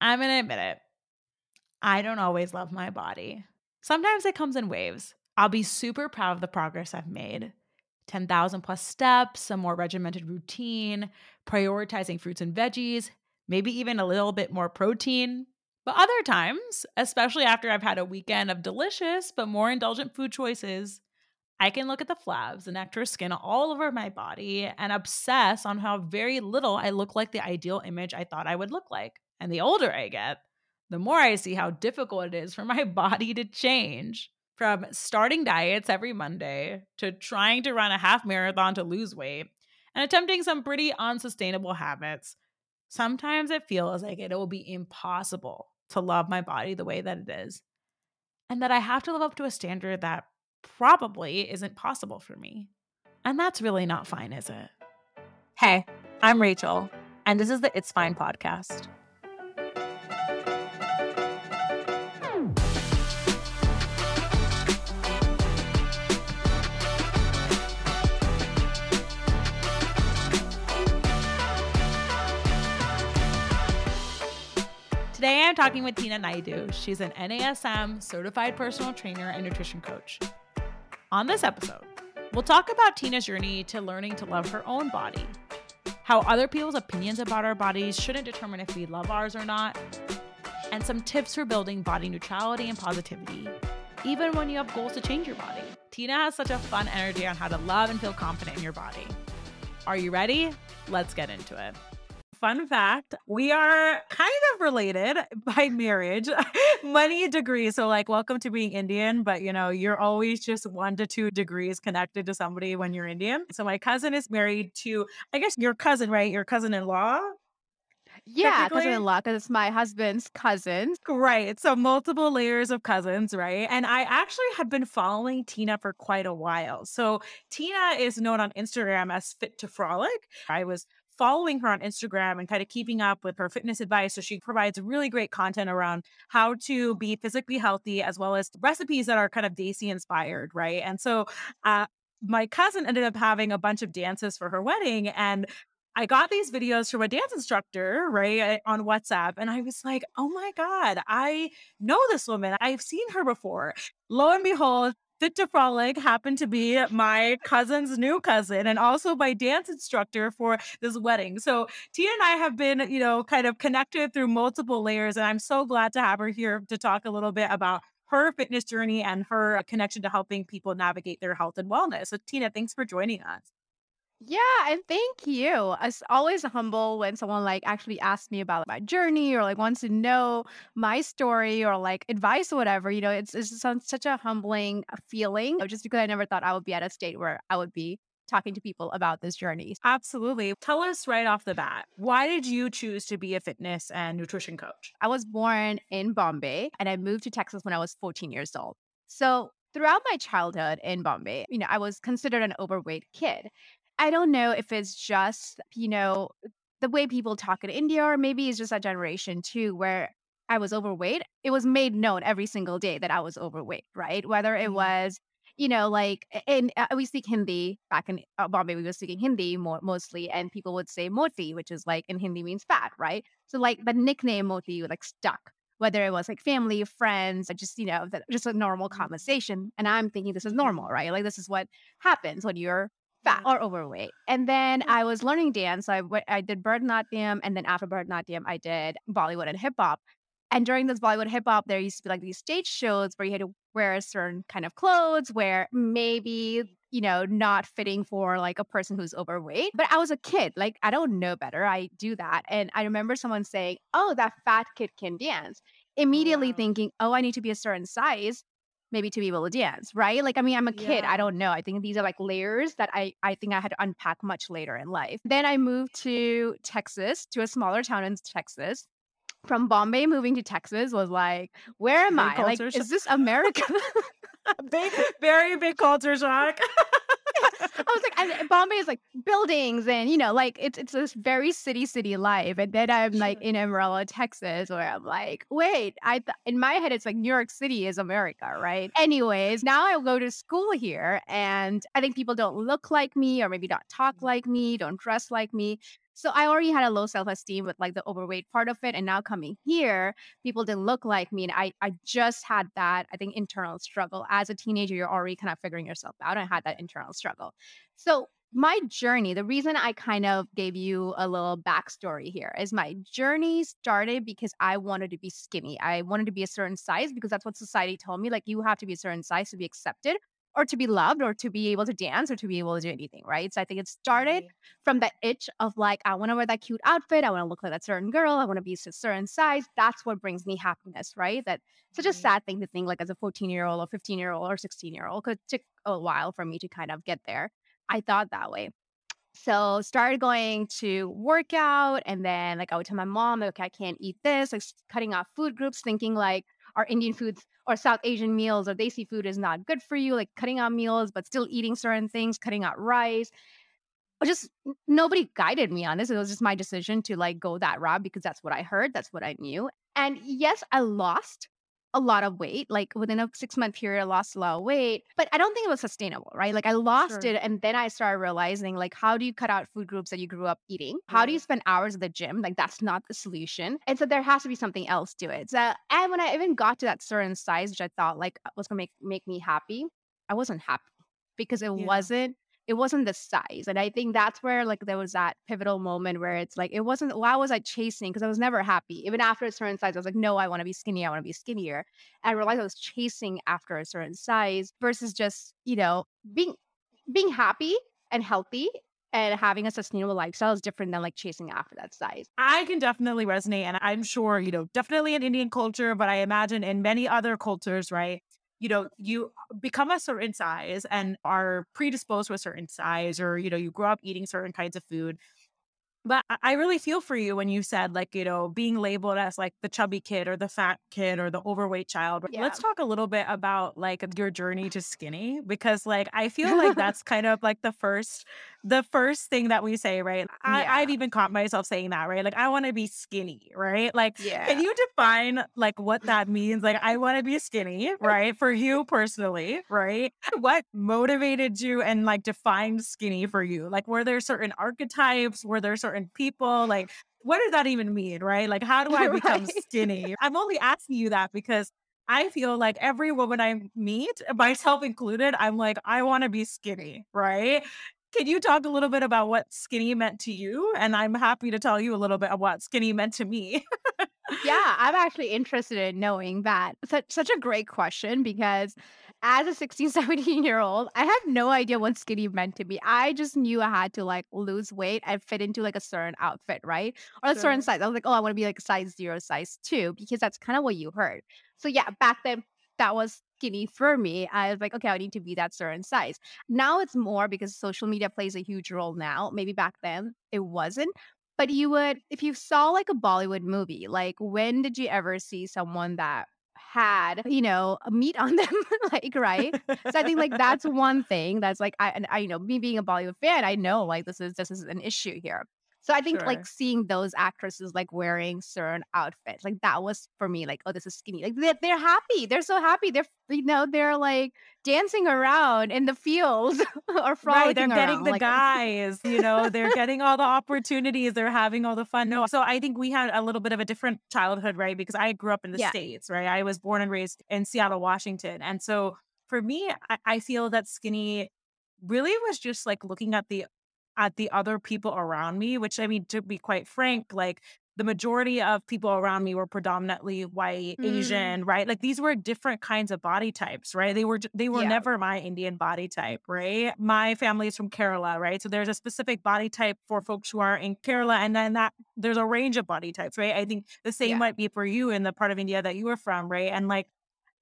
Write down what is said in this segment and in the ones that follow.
I'm going to admit it. I don't always love my body. Sometimes it comes in waves. I'll be super proud of the progress I've made 10,000 plus steps, a more regimented routine, prioritizing fruits and veggies, maybe even a little bit more protein. But other times, especially after I've had a weekend of delicious but more indulgent food choices, I can look at the flabs and extra skin all over my body and obsess on how very little I look like the ideal image I thought I would look like. And the older I get, the more I see how difficult it is for my body to change. From starting diets every Monday to trying to run a half marathon to lose weight and attempting some pretty unsustainable habits, sometimes it feels like it will be impossible to love my body the way that it is. And that I have to live up to a standard that probably isn't possible for me. And that's really not fine, is it? Hey, I'm Rachel, and this is the It's Fine podcast. Today I'm talking with Tina Naidu. She's an NASM certified personal trainer and nutrition coach. On this episode, we'll talk about Tina's journey to learning to love her own body, how other people's opinions about our bodies shouldn't determine if we love ours or not, and some tips for building body neutrality and positivity, even when you have goals to change your body. Tina has such a fun energy on how to love and feel confident in your body. Are you ready? Let's get into it fun fact we are kind of related by marriage many degrees so like welcome to being indian but you know you're always just one to two degrees connected to somebody when you're indian so my cousin is married to i guess your cousin right your cousin-in-law yeah, cousin in law, because it's my husband's cousin. Right. So multiple layers of cousins, right? And I actually had been following Tina for quite a while. So Tina is known on Instagram as Fit to Frolic. I was following her on Instagram and kind of keeping up with her fitness advice. So she provides really great content around how to be physically healthy as well as recipes that are kind of Desi inspired, right? And so uh, my cousin ended up having a bunch of dances for her wedding and I got these videos from a dance instructor, right, eh, on WhatsApp. And I was like, oh my God, I know this woman. I've seen her before. Lo and behold, Fit to Frolic happened to be my cousin's new cousin and also my dance instructor for this wedding. So Tina and I have been, you know, kind of connected through multiple layers. And I'm so glad to have her here to talk a little bit about her fitness journey and her connection to helping people navigate their health and wellness. So Tina, thanks for joining us. Yeah, and thank you. It's always humble when someone like actually asks me about my journey or like wants to know my story or like advice or whatever. You know, it's it's such a humbling uh, feeling just because I never thought I would be at a state where I would be talking to people about this journey. Absolutely. Tell us right off the bat, why did you choose to be a fitness and nutrition coach? I was born in Bombay and I moved to Texas when I was 14 years old. So throughout my childhood in Bombay, you know, I was considered an overweight kid. I don't know if it's just, you know, the way people talk in India, or maybe it's just a generation too, where I was overweight. It was made known every single day that I was overweight, right? Whether it mm-hmm. was, you know, like, and uh, we speak Hindi back in uh, Bombay, we were speaking Hindi more, mostly, and people would say moti, which is like in Hindi means fat, right? So, like, the nickname moti, was like, stuck whether it was like family, friends, or just, you know, that, just a normal mm-hmm. conversation. And I'm thinking this is normal, right? Like, this is what happens when you're fat or overweight. And then mm. I was learning dance. So I, w- I did Bharatanatyam. And then after Bharatanatyam, I did Bollywood and hip hop. And during this Bollywood hip hop, there used to be like these stage shows where you had to wear a certain kind of clothes where maybe, you know, not fitting for like a person who's overweight. But I was a kid. Like, I don't know better. I do that. And I remember someone saying, Oh, that fat kid can dance. Immediately wow. thinking, Oh, I need to be a certain size maybe to be able to dance, right? Like, I mean, I'm a kid. Yeah. I don't know. I think these are like layers that I, I think I had to unpack much later in life. Then I moved to Texas, to a smaller town in Texas. From Bombay moving to Texas was like, where am big I? Like, shock. is this America? big, very big culture shock. I was like, and Bombay is like buildings and you know, like it's it's this very city city life. And then I'm like in Amarillo, Texas, where I'm like, wait, I th- in my head it's like New York City is America, right? Anyways, now I go to school here, and I think people don't look like me, or maybe don't talk mm. like me, don't dress like me. So I already had a low self esteem with like the overweight part of it. And now coming here, people didn't look like me. And I, I just had that, I think, internal struggle. As a teenager, you're already kind of figuring yourself out. I had that internal struggle. So my journey, the reason I kind of gave you a little backstory here is my journey started because I wanted to be skinny. I wanted to be a certain size because that's what society told me. Like, you have to be a certain size to be accepted or to be loved or to be able to dance or to be able to do anything, right? So I think it started from that itch of like, I want to wear that cute outfit. I want to look like that certain girl. I want to be a certain size. That's what brings me happiness, right? That such a sad thing to think like as a 14 year old or 15 year old or 16 year old. Because it took a while for me to kind of get there. I thought that way. So started going to work out and then like I would tell my mom, like, okay, I can't eat this, like cutting off food groups, thinking like our Indian foods or South Asian meals or Desi food is not good for you, like cutting out meals, but still eating certain things, cutting out rice. But just nobody guided me on this. It was just my decision to like go that route because that's what I heard, that's what I knew. And yes, I lost a lot of weight. Like within a six month period, I lost a lot of weight, but I don't think it was sustainable, right? Like I lost Sure. it. And then I started realizing, like, how do you cut out food groups that you grew up eating? How do you spend hours at the gym? Like, that's not the solution. And so there has to be something else to it. So, and when I even got to that certain size, which I thought like was gonna make, make me happy, I wasn't happy because it Yeah. wasn't it wasn't the size. And I think that's where like there was that pivotal moment where it's like it wasn't why was I chasing? Because I was never happy. Even after a certain size, I was like, no, I want to be skinny. I want to be skinnier. And I realized I was chasing after a certain size versus just, you know, being being happy and healthy and having a sustainable lifestyle is different than like chasing after that size. I can definitely resonate. And I'm sure, you know, definitely in Indian culture, but I imagine in many other cultures, right? You know, you become a certain size and are predisposed to a certain size, or, you know, you grow up eating certain kinds of food. But I really feel for you when you said, like, you know, being labeled as like the chubby kid or the fat kid or the overweight child. Yeah. Let's talk a little bit about like your journey to skinny because like I feel like that's kind of like the first the first thing that we say, right? I, yeah. I've even caught myself saying that, right? Like I want to be skinny, right? Like, can you define like what that means? Like I want to be skinny, right? For you personally, right? What motivated you and like defined skinny for you? Like, were there certain archetypes? Were there certain people? Like, what does that even mean, right? Like, how do I become right. skinny? I'm only asking you that because I feel like every woman I meet, myself included, I'm like, I want to be skinny, right? Can you talk a little bit about what skinny meant to you? And I'm happy to tell you a little bit of what skinny meant to me. Yeah, I'm actually interested in knowing that. Such such a great question because as a 16, 17 year old, I had no idea what skinny meant to me. I just knew I had to like lose weight and fit into like a certain outfit, right? Or a certain size. I was like, oh, I want to be like size zero, size two, because that's kind of what you heard. So yeah, back then that was skinny for me. I was like, okay, I need to be that certain size. Now it's more because social media plays a huge role now. Maybe back then it wasn't. But you would if you saw, like, a Bollywood movie, like, when did you ever see someone that had, you know, a meat on them, like, right? So I think, like, that's one thing that's, like I and I you know, me being a Bollywood fan, I know, like, this is this is an issue here. So I think, like, seeing those actresses, like, wearing certain outfits, like, that was for me, like, "Oh, this is skinny." Like, they're they're happy, they're so happy, they're you know, they're, like, dancing around in the fields or frolicking Right, they're frolicking getting around, the like guys, you know, they're getting all the opportunities, they're having all the fun. No, so I think we had a little bit of a different childhood, right? Because I grew up in the Yeah, States, right? I was born and raised in Seattle, Washington. And so for me, I, I feel that skinny really was just like looking at the at the other people around me, which I mean, to be quite frank, like the majority of people around me were predominantly white, mm, Asian, right? Like these were different kinds of body types, right? They were they were yeah, never my Indian body type, right? My family is from Kerala, right? So there's a specific body type for folks who are in Kerala, and then that there's a range of body types, right? I think the same yeah, might be for you in the part of India that you were from, right? And like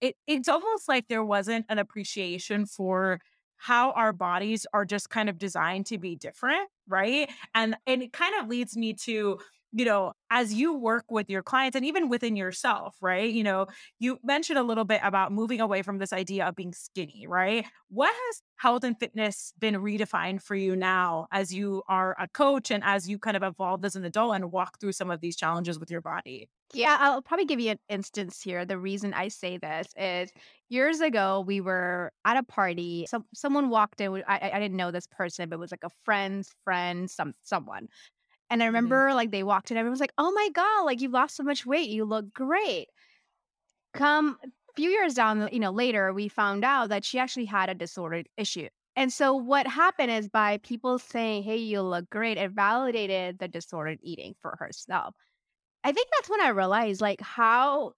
it it's almost like there wasn't an appreciation for how our bodies are just kind of designed to be different, right? And and it kind of leads me to, you know, as you work with your clients and even within yourself, right? You know, you mentioned a little bit about moving away from this idea of being skinny, right? What has health and fitness been redefined for you now as you are a coach and as you kind of evolved as an adult and walk through some of these challenges with your body? Yeah, I'll probably give you an instance here. The reason I say this is years ago we were at a party. Some someone walked in. I I didn't know this person, but it was like a friend's friend, some someone. And I Mhm. remember like they walked in, everyone was like, "Oh my god, like you've lost so much weight. You look great." Come a few years down, you know, later, we found out that she actually had a disordered issue. And so what happened is by people saying, "Hey, you look great," it validated the disordered eating for herself. I think that's when I realized like how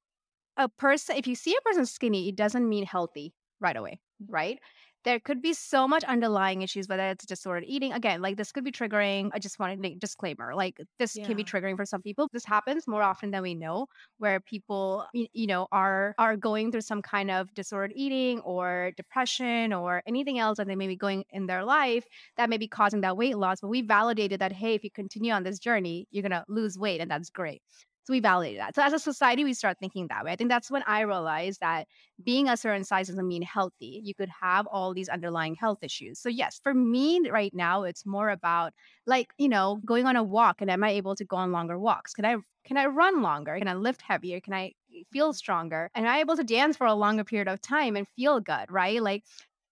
a person if you see a person skinny, it doesn't mean healthy right away, right? There could be so much underlying issues, whether it's disordered eating. Again, like this could be triggering. I just want to make disclaimer. Like this can be triggering for some people. This happens more often than we know, where people, you know, are are going through some kind of disordered eating or depression or anything else that they may be going in their life that may be causing that weight loss. But we validated that, hey, if you continue on this journey, you're gonna lose weight, and that's great. So we validated that. So as a society, we start thinking that way. I think that's when I realized that being a certain size doesn't mean healthy. You could have all these underlying health issues. So yes, for me right now, it's more about like, you know, going on a walk and am I able to go on longer walks? Can I can I run longer? Can I lift heavier? Can I feel stronger? Am I able to dance for a longer period of time and feel good, right? Like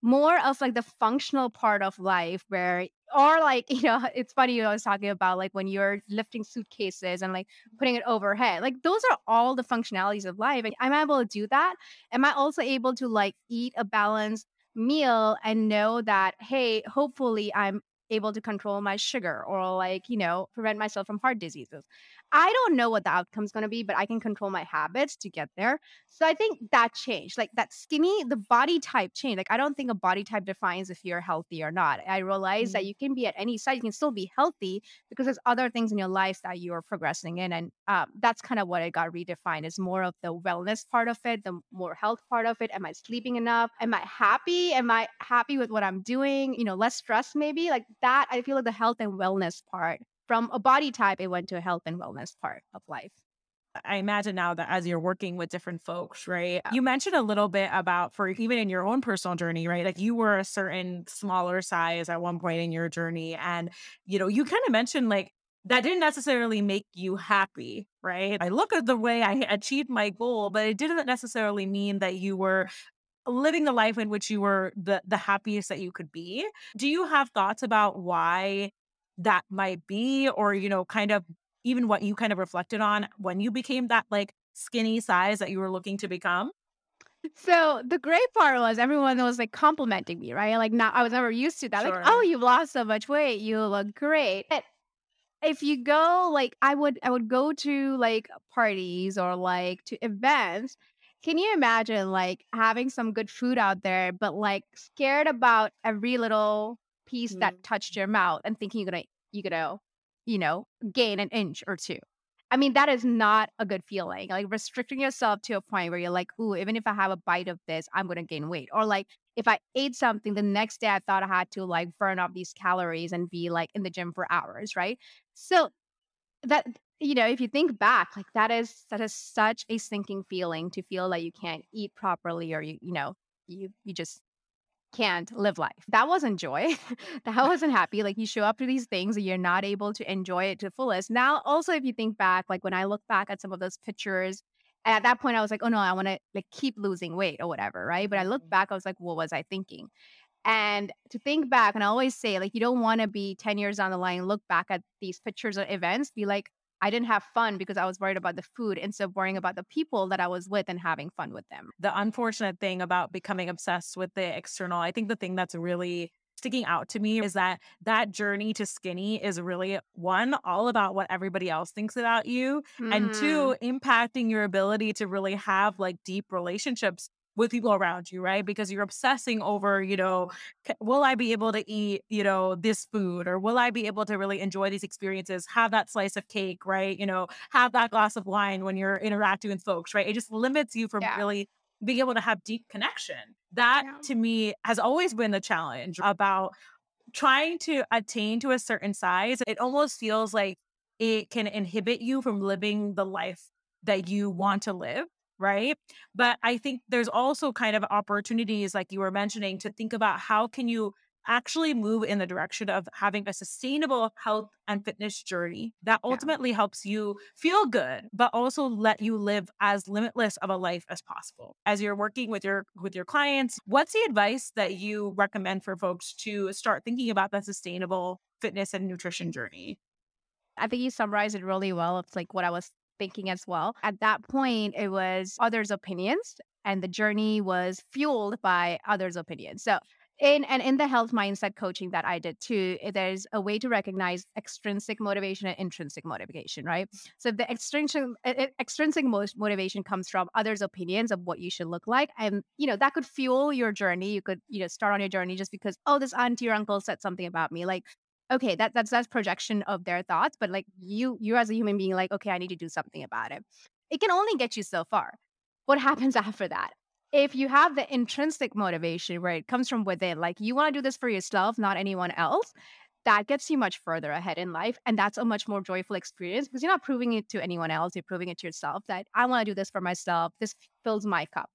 more of like the functional part of life where or like you know it's funny i was talking about like when you're lifting suitcases and like putting it overhead like those are all the functionalities of life and i'm able to do that? Am i also able to like eat a balanced meal and know that hey hopefully i'm able to control my sugar or like you know prevent myself from heart diseases i don't know what the outcome's going to be but i can control my habits to get there so I think that changed, like that skinny, the body type changed. Like I don't think a body type defines if you're healthy or not. I realized that Mhm. you can be at any size, you can still be healthy because there's other things in your life that you're progressing in, and um, that's kind of what it got redefined. Is more of the wellness part of it, the more health part of it. Am I sleeping enough? Am I happy? Am I happy with what I'm doing? You know, less stress maybe. Like that, I feel like the health and wellness part. From a body type, it went to a health and wellness part of life. I imagine now that as you're working with different folks, right? You mentioned a little bit about for even in your own personal journey, right? Like you were a certain smaller size at one point in your journey. And, you know, you kind of mentioned like that didn't necessarily make you happy, right? I look at the way I achieved my goal, but it didn't necessarily mean that you were living the life in which you were the the happiest that you could be. Do you have thoughts about why that might be or you know kind of even what you kind of reflected on when you became that like skinny size that you were looking to become? So the great part was everyone was like complimenting me, right? Like now I was never used to that. Like, oh, you've lost so much weight. You look great. But if you go like I would I would go to like parties or like to events. Can you imagine like having some good food out there, but like scared about every little piece that Mhm. touched your mouth and thinking you're gonna you're gonna, you know, gain an inch or two? I mean, that is not a good feeling. Like restricting yourself to a point where you're like, ooh, even if I have a bite of this, I'm gonna gain weight. Or like if I ate something the next day, I thought I had to like burn off these calories and be like in the gym for hours, right? So that you know, if you think back, like that is that is such a sinking feeling to feel like you can't eat properly or you, you know, you you just can't live life. That wasn't joy. that wasn't happy. Like you show up to these things and you're not able to enjoy it to the fullest. Now, also if you think back, like when I look back at some of those pictures, and at that point I was like, oh no, I want to like keep losing weight or whatever, right? But I look Mhm. back, I was like, what was I thinking? And to think back, and I always say, like, you don't want to be 10 years down the line, look back at these pictures or events, be like, I didn't have fun because I was worried about the food instead of worrying about the people that I was with and having fun with them. The unfortunate thing about becoming obsessed with the external, I think the thing that's really sticking out to me is that that journey to skinny is really one all about what everybody else thinks about you and Mm, two impacting your ability to really have like deep relationships with people around you right? Because you're obsessing over you know will i be able to eat you know this food? or will i be able to really enjoy these experiences? Have that slice of cake right? You know have that glass of wine when you're interacting with folks right? It just limits you from yeah. really being able to have deep connection. That Yeah. to me has always been the challenge about trying to attain to a certain size, it almost feels like it can inhibit you from living the life that you want to live. Right. But I think there's also kind of opportunities, like you were mentioning, to think about how can you actually move in the direction of having a sustainable health and fitness journey that Yeah. ultimately helps you feel good but also let you live as limitless of a life as possible as you're working with your with your clients what's the advice that you recommend for folks to start thinking about that sustainable fitness and nutrition journey I think you summarized it really well. It's like what I was thinking as well. At that point, it was others' opinions, and the journey was fueled by others' opinions. So in and in the health mindset coaching that I did too, eh, there's a way to recognize extrinsic motivation and intrinsic motivation, right? So the extrinsic extrinsic motivation comes from others' opinions of what you should look like, and you know that could fuel your journey. You could you know start on your journey just because oh this auntie or uncle said something about me, like okay that that's that's projection of their thoughts, but like you you as a human being, like okay I need to do something about it. It can only get you so far. What happens after that? if you have the intrinsic motivation where it comes from within, like you want to do this for yourself, not anyone else, that gets you much further ahead in life. And that's a much more joyful experience because you're not proving it to anyone else. You're proving it to yourself that I want to do this for myself. This fills my cup.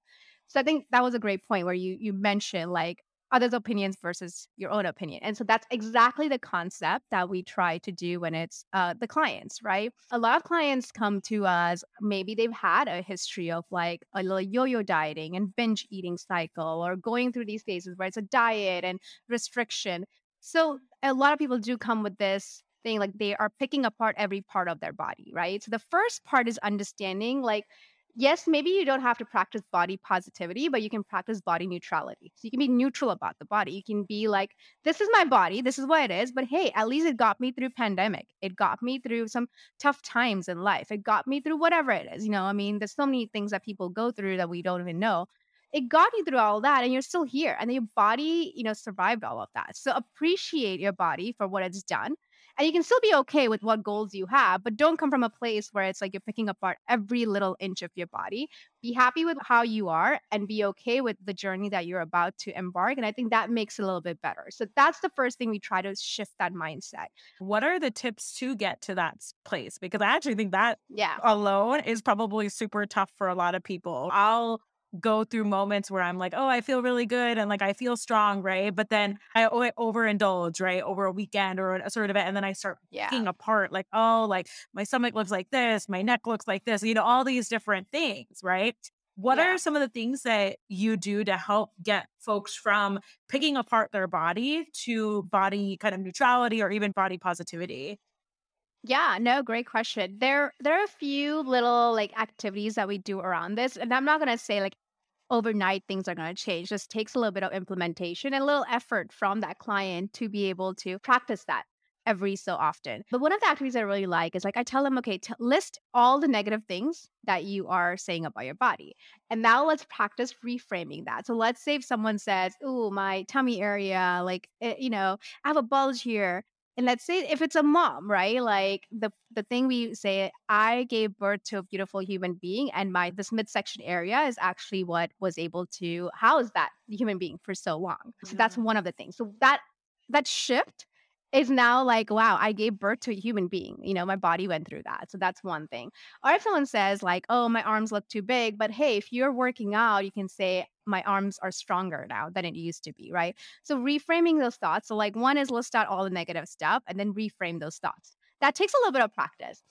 So I think that was a great point where you you mentioned like others' opinions versus your own opinion. And so that's exactly the concept that we try to do when it's uh, the clients, right? A lot of clients come to us, maybe they've had a history of like a little yo yo dieting and binge eating cycle or going through these phases where it's a diet and restriction. So a lot of people do come with this thing like they are picking apart every part of their body, right? So the first part is understanding like, yes, maybe you don't have to practice body positivity, but you can practice body neutrality. So you can be neutral about the body. You can be like, this is my body, this is what it is, but hey, at least it got me through pandemic. It got me through some tough times in life. It got me through whatever it is. You know, I mean, there's so many things that people go through that we don't even know. It got you through all that and you're still here and your body, you know, survived all of that. So appreciate your body for what it's done and you can still be okay with what goals you have, but don't come from a place where it's like you're picking apart every little inch of your body. Be happy with how you are and be okay with the journey that you're about to embark. And I think that makes it a little bit better. So that's the first thing we try to shift that mindset. What are the tips to get to that place? Because I actually think that yeah. alone is probably super tough for a lot of people. I'll go through moments where I'm like, oh, I feel really good and like I feel strong, right? But then I overindulge, right, over a weekend or a sort of it, and then I start yeah. picking apart, like, oh, like my stomach looks like this, my neck looks like this, you know, all these different things, right? What yeah. are some of the things that you do to help get folks from picking apart their body to body kind of neutrality or even body positivity? Yeah, no, great question. There there are a few little like activities that we do around this. And I'm not gonna say like overnight things are gonna change. Just takes a little bit of implementation and a little effort from that client to be able to practice that every so often. But one of the activities I really like is like I tell them, okay, t- list all the negative things that you are saying about your body. And now let's practice reframing that. So let's say if someone says, oh, my tummy area, like, it, you know, I have a bulge here and let's say if it's a mom right? Like the the thing we say i gave birth to a beautiful human being and my this midsection area is actually what was able to house that human being for so long. So that's mm-hmm. one of the things. So that that shift is now like, wow, I gave birth to a human being. You know, my body went through that. So that's one thing. Or if someone says, like, oh, my arms look too big, but hey, if you're working out, you can say, my arms are stronger now than it used to be, right? So reframing those thoughts. So, like, one is list out all the negative stuff and then reframe those thoughts. That takes a little bit of practice.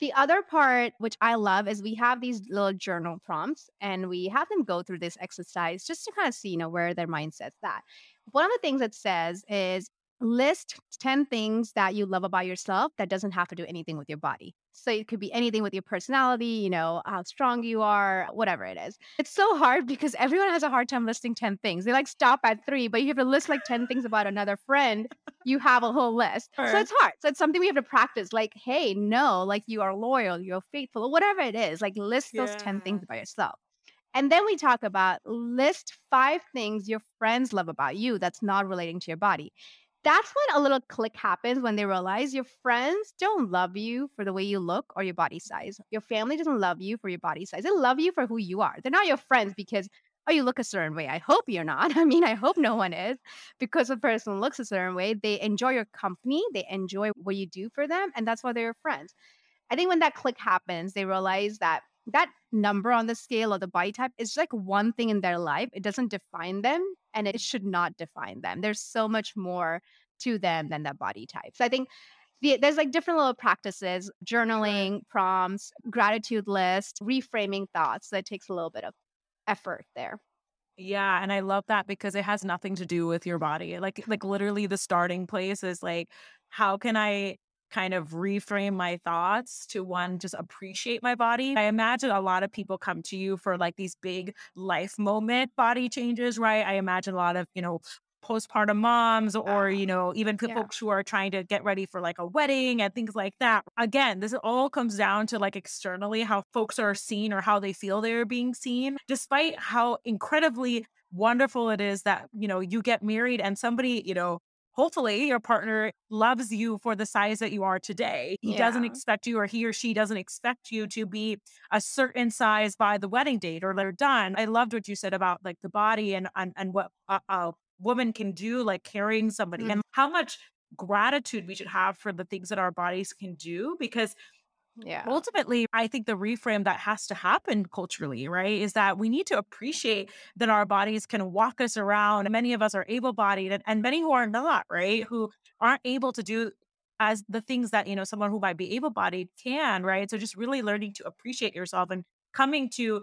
The other part, which I love, is we have these little journal prompts and we have them go through this exercise just to kind of see, you know, where their mindset's at. One of the things it says is list 10 things that you love about yourself that doesn't have to do anything with your body. So it could be anything with your personality, you know, how strong you are, whatever it is. It's so hard because everyone has a hard time listing 10 things. They like stop at three, but you have to list like 10 things about another friend. You have a whole list. Sure. So it's hard. So it's something we have to practice. Like, hey, no, like you are loyal, you're faithful, or whatever it is. Like list those 10 things about yourself. And then we talk about list five things your friends love about you that's not relating to your body that's when a little click happens when they realize your friends don't love you for the way you look or your body size. Your family doesn't love you for your body size. They love you for who you are. They're not your friends because, oh, you look a certain way. I hope you're not. I mean, I hope no one is because a person looks a certain way. They enjoy your company, they enjoy what you do for them, and that's why they're your friends. I think when that click happens, they realize that that number on the scale or the body type is like one thing in their life. It doesn't define them and it should not define them. There's so much more to them than that body type. So I think the, there's like different little practices, journaling, prompts, gratitude list, reframing thoughts. That takes a little bit of effort there. Yeah, and I love that because it has nothing to do with your body. Like like literally the starting place is like how can I kind of reframe my thoughts to one, just appreciate my body. I imagine a lot of people come to you for like these big life moment body changes, right? I imagine a lot of, you know, postpartum moms or you ah, know even people Yeah. who are trying to get ready for like a wedding and things like that again this all comes down to like externally how folks are seen or how they feel they're being seen despite how incredibly wonderful it is that you know you get married and somebody you know hopefully your partner loves you for the size that you are today. He doesn't expect you or he or she doesn't expect you to be a certain size by the wedding date or they're done. I loved what you said about like the body and and, and what a, a woman can do like carrying somebody Mm, and how much gratitude we should have for the things that our bodies can do because Yeah. ultimately i think the reframe that has to happen culturally right is that we need to appreciate that our bodies can walk us around many of us are able-bodied and, and many who are not right who aren't able to do as the things that you know someone who might be able-bodied can right so just really learning to appreciate yourself and coming to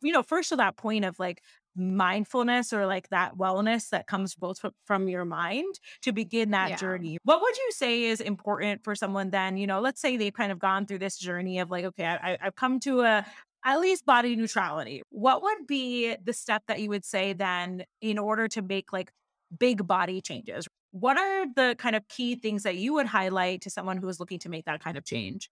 you know, first to that point of like mindfulness or like that wellness that comes both fro- from your mind to begin that Yeah. journey. What would you say is important for someone then? You know, let's say they've kind of gone through this journey of like, okay, I- I've come to a at least body neutrality. What would be the step that you would say then in order to make like big body changes? What are the kind of key things that you would highlight to someone who is looking to make that kind of change?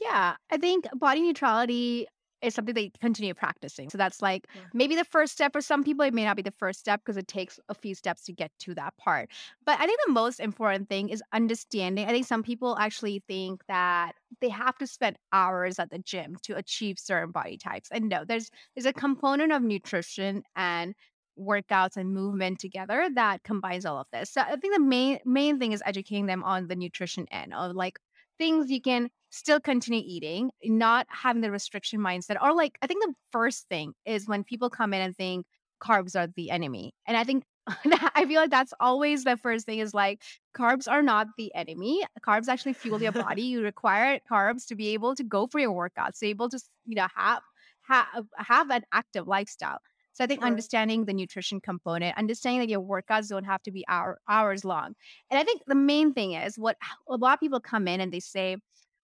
Yeah, I think body neutrality is something they continue practicing. So that's like Yeah. maybe the first step for some people. It may not be the first step because it takes a few steps to get to that part. But I think the most important thing is understanding. I think some people actually think that they have to spend hours at the gym to achieve certain body types. And no, there's there's a component of nutrition and workouts and movement together that combines all of this. So I think the main main thing is educating them on the nutrition end of like things you can still continue eating, not having the restriction mindset. Or like, I think the first thing is when people come in and think carbs are the enemy. And I think I feel like that's always the first thing is like carbs are not the enemy. Carbs actually fuel your body. You require carbs to be able to go for your workouts, to be able to, you know, have have have an active lifestyle. So I think Right. understanding the nutrition component, understanding that your workouts don't have to be hour, hours long. And I think the main thing is what a lot of people come in and they say,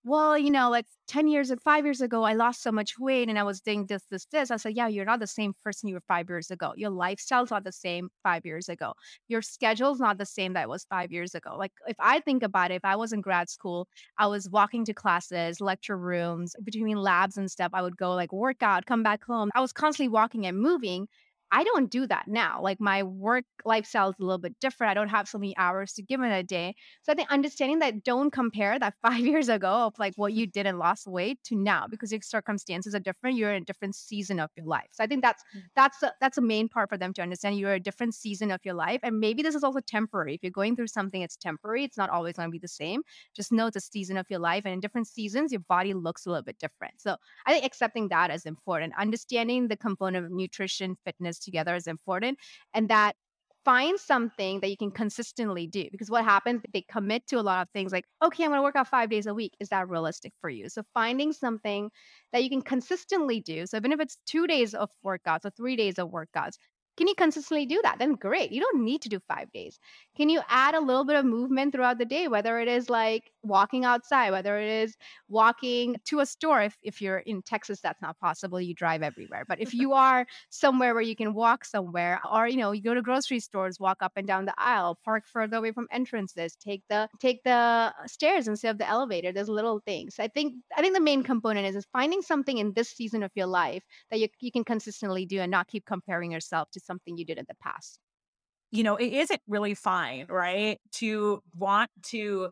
well, you know, like 10 years and five years ago, I lost so much weight and I was doing this, this, this. I said, yeah, you're not the same person you were five years ago. Your lifestyle's not the same five years ago. Your schedule's not the same that it was five years ago. Like if I think about it, if I was in grad school, I was walking to classes, lecture rooms, between labs and stuff. I would go like work out, come back home. I was constantly walking and moving. I don't do that now. Like my work lifestyle is a little bit different. I don't have so many hours to give in a day. So I think understanding that don't compare that five years ago of like what you did and lost weight to now because your circumstances are different. You're in a different season of your life. So I think that's Mm. that's a, that's a main part for them to understand. You're a different season of your life, and maybe this is also temporary. If you're going through something, it's temporary. It's not always going to be the same. Just know it's a season of your life, and in different seasons, your body looks a little bit different. So I think accepting that is important. Understanding the component of nutrition, fitness together is important, and that find something that you can consistently do because what happens they commit to a lot of things like okay i'm going to work out five days a week. Is that realistic for you? So finding something that you can consistently do so even if it's two days of workouts or three days of workouts can you consistently do that? Then great you don't need to do five days. Can you add a little bit of movement throughout the day whether it is like walking outside whether it is walking to a store? If, if you're in texas that's not possible you drive everywhere. But if you are somewhere where you can walk somewhere or you know you go to grocery stores walk up and down the aisle park further away from entrances take the take the stairs instead of the elevator there's little things. I think i think the main component is, is finding something in this season of your life that you, you can consistently do and not keep comparing yourself to something you did in the past. You know, it isn't really fine, right? To want to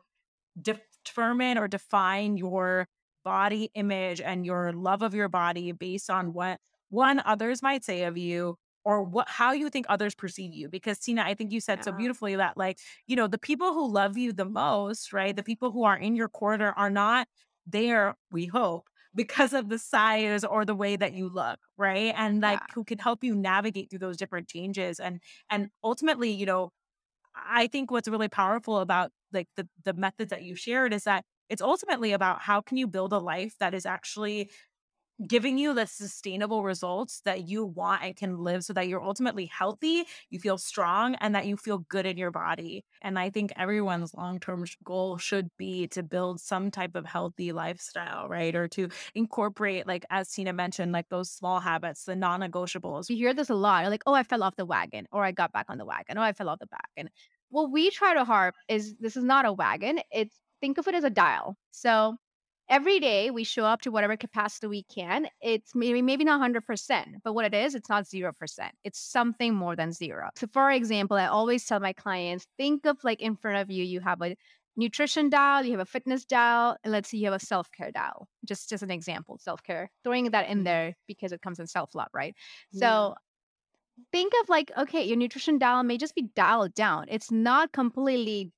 determine or define your body image and your love of your body based on what one others might say of you or what how you think others perceive you. Because Tina I think you said so beautifully that like you know the people who love you the most right the people who are in your corner are not there we hope because of the size or the way that you look right? And like yeah. who can help you navigate through those different changes and and ultimately you know I think what's really powerful about like the the methods that you shared is that it's ultimately about how can you build a life that is actually giving you the sustainable results that you want and can live so that you're ultimately healthy, you feel strong, and that you feel good in your body. And I think everyone's long term goal should be to build some type of healthy lifestyle, right? Or to incorporate, like, as Tina mentioned, like those small habits, the non negotiables. You hear this a lot like, oh, I fell off the wagon, or I got back on the wagon, or I fell off the wagon. What we try to harp is this is not a wagon. It's think of it as a dial. So every day we show up to whatever capacity we can. It's maybe maybe not 100%, but what it is, it's not 0%. It's something more than zero. So for example, I always tell my clients, think of like in front of you, you have a nutrition dial, you have a fitness dial, and let's say you have a self-care dial. Just just an example, self-care. Throwing that in mm-hmm. there because it comes in self-love, right? Yeah. So think of like okay your nutrition dial may just be dialed down it's not completely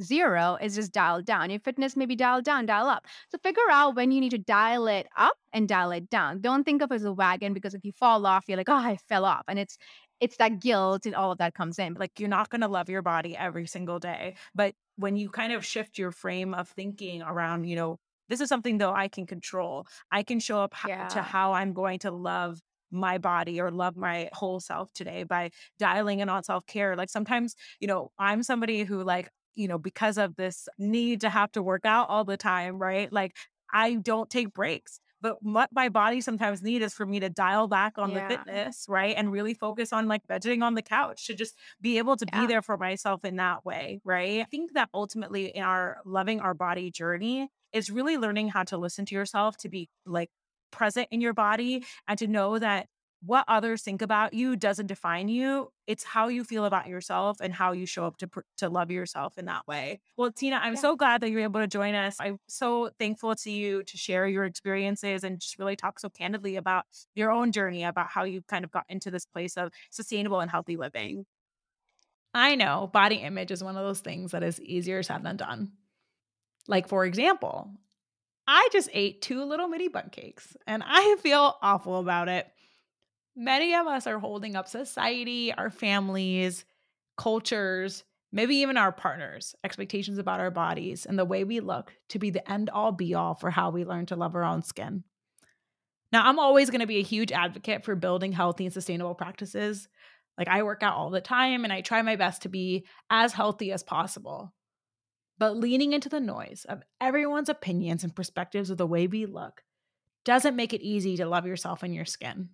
zero is just dialed down. Your fitness may be dialed down, dial up. So figure out when you need to dial it up and dial it down. Don't think of it as a wagon because if you fall off, you're like, oh, I fell off. And it's it's that guilt and all of that comes in. Like you're not gonna love your body every single day. But when you kind of shift your frame of thinking around, you know, this is something though I can control. I can show up yeah. to how I'm going to love my body or love my whole self today by dialing in on self-care like sometimes you know i'm somebody who like you know, because of this need to have to work out all the time, right? Like I don't take breaks. But what my body sometimes need is for me to dial back on yeah. the fitness, right? And really focus on like vegeting on the couch to just be able to yeah. be there for myself in that way, right? I think that ultimately in our loving our body journey is really learning how to listen to yourself, to be like present in your body and to know that what others think about you doesn't define you. It's how you feel about yourself and how you show up to to love yourself in that way. Well, Tina, I'm yeah. so glad that you're able to join us. I'm so thankful to you to share your experiences and just really talk so candidly about your own journey about how you kind of got into this place of sustainable and healthy living. I know body image is one of those things that is easier said than done. Like for example, I just ate two little mini Bundt cakes and I feel awful about it. Many of us are holding up society, our families, cultures, maybe even our partners' expectations about our bodies and the way we look to be the end all be all for how we learn to love our own skin. Now, I'm always going to be a huge advocate for building healthy and sustainable practices. Like, I work out all the time and I try my best to be as healthy as possible. But leaning into the noise of everyone's opinions and perspectives of the way we look doesn't make it easy to love yourself and your skin.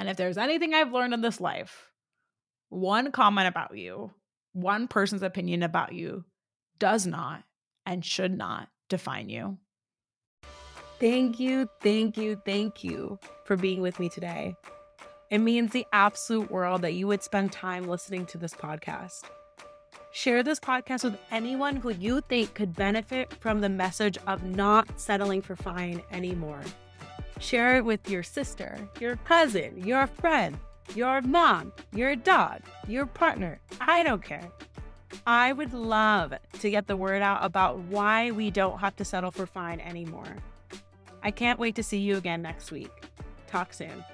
And if there's anything I've learned in this life, one comment about you, one person's opinion about you does not and should not define you. Thank you, thank you, thank you for being with me today. It means the absolute world that you would spend time listening to this podcast. Share this podcast with anyone who you think could benefit from the message of not settling for fine anymore. Share it with your sister, your cousin, your friend, your mom, your dog, your partner. I don't care. I would love to get the word out about why we don't have to settle for fine anymore. I can't wait to see you again next week. Talk soon.